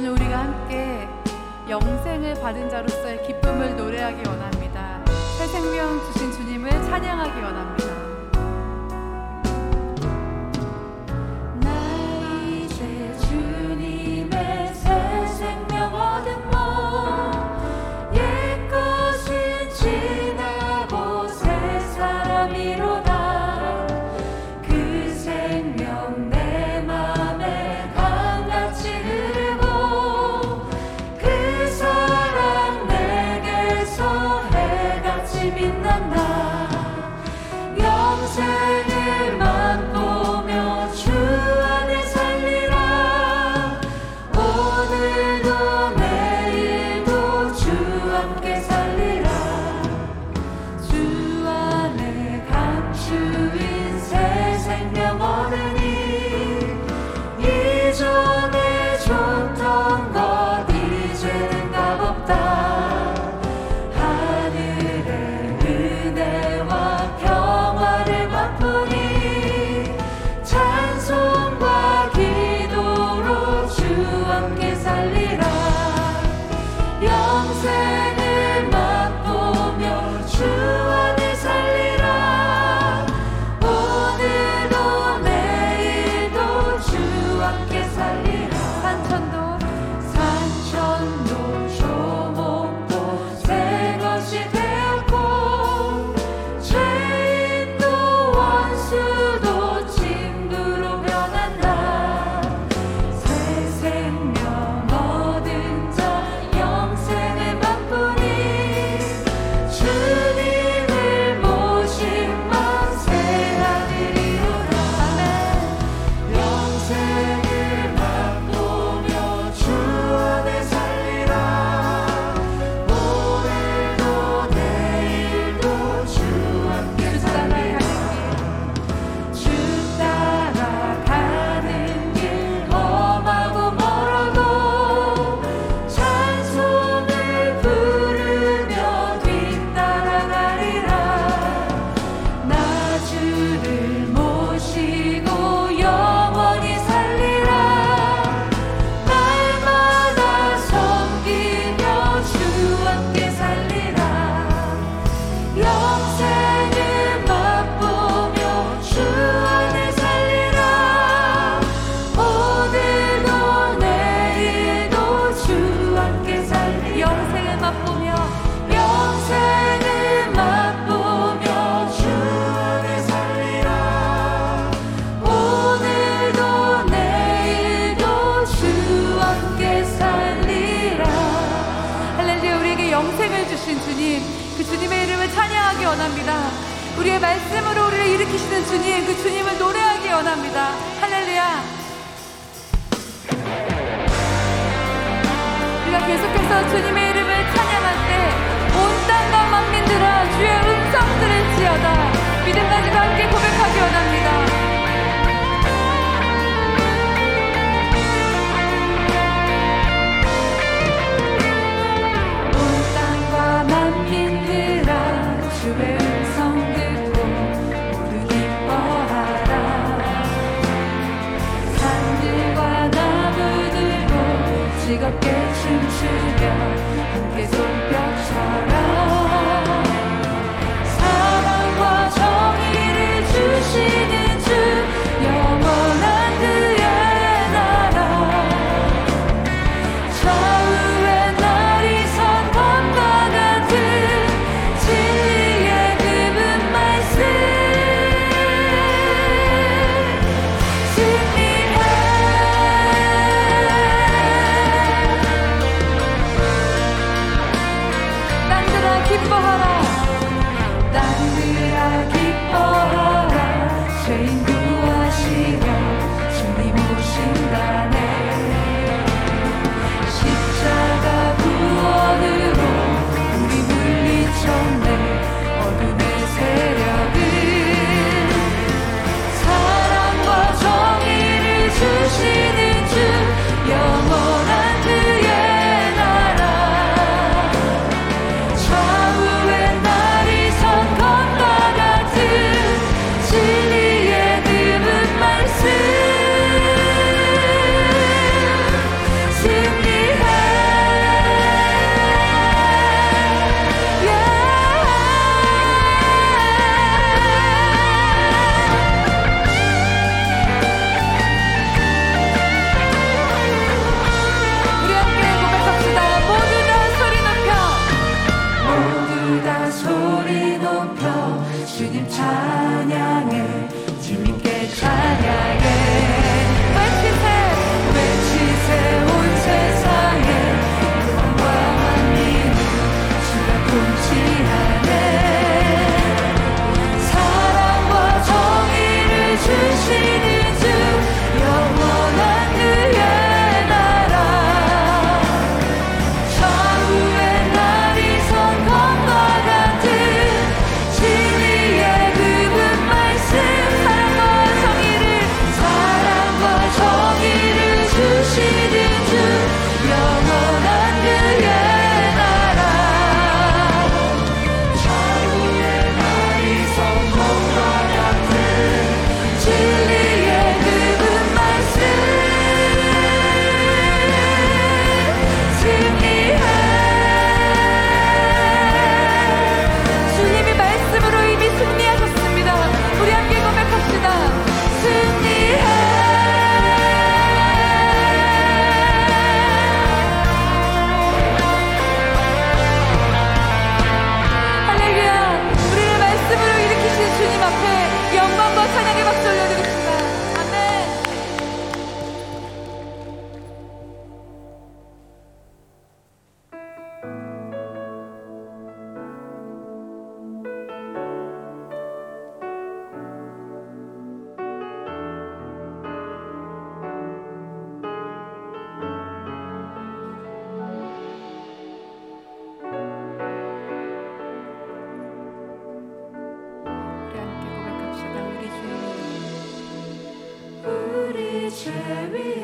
오늘 우리가 함께 영생을 받은 자로서의 기쁨을 노래하기 원합니다. 새 생명 주신 주님을 찬양하기 원합니다. 원합니다. 우리의 말씀으로 우리를 일으키시는 주님, 그 주님을 노래하기 원합니다. 할렐루야. 우리가 계속해서 주님의 이름을 찬양할 때 온 땅과 만민들아 주의 음성 들을 지어다 믿음 가지고 함께 고백하기 원합니다. 즐겁게 춤추며 함께 손뼉 cherry.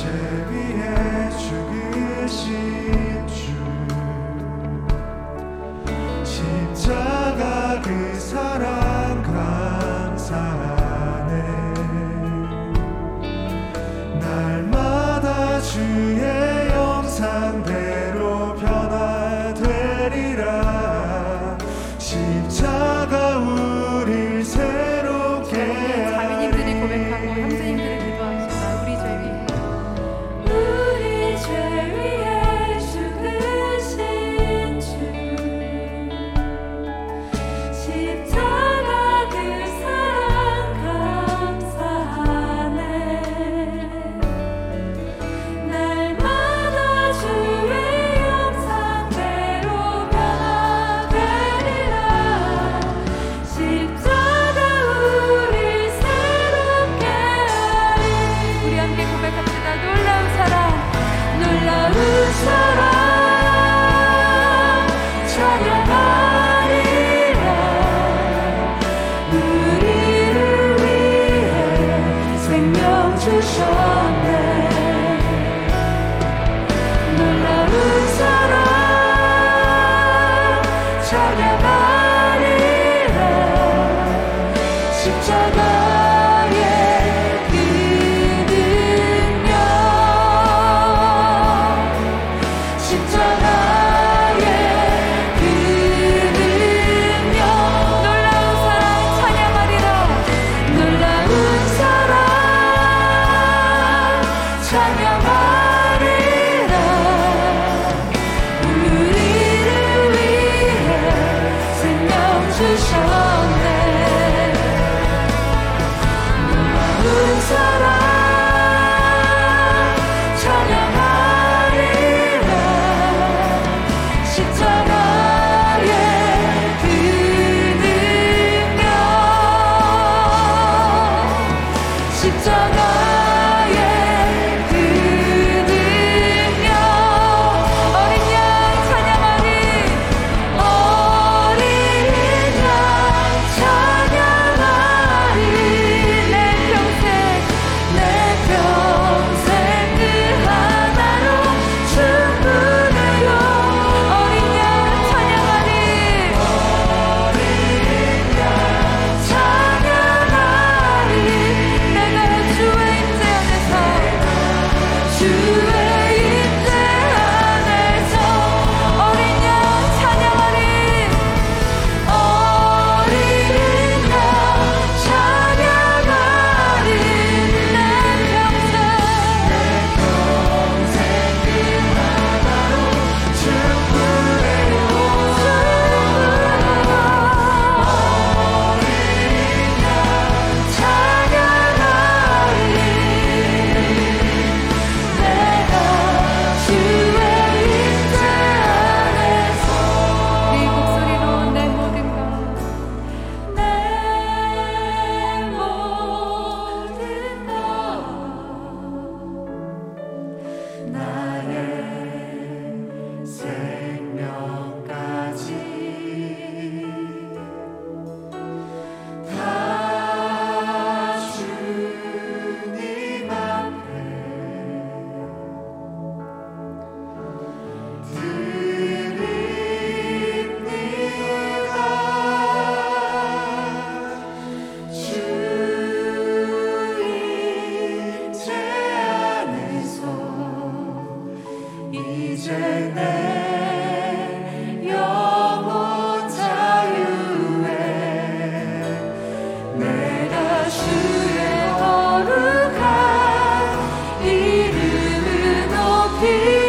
위해 죽으신 Shabbat. here.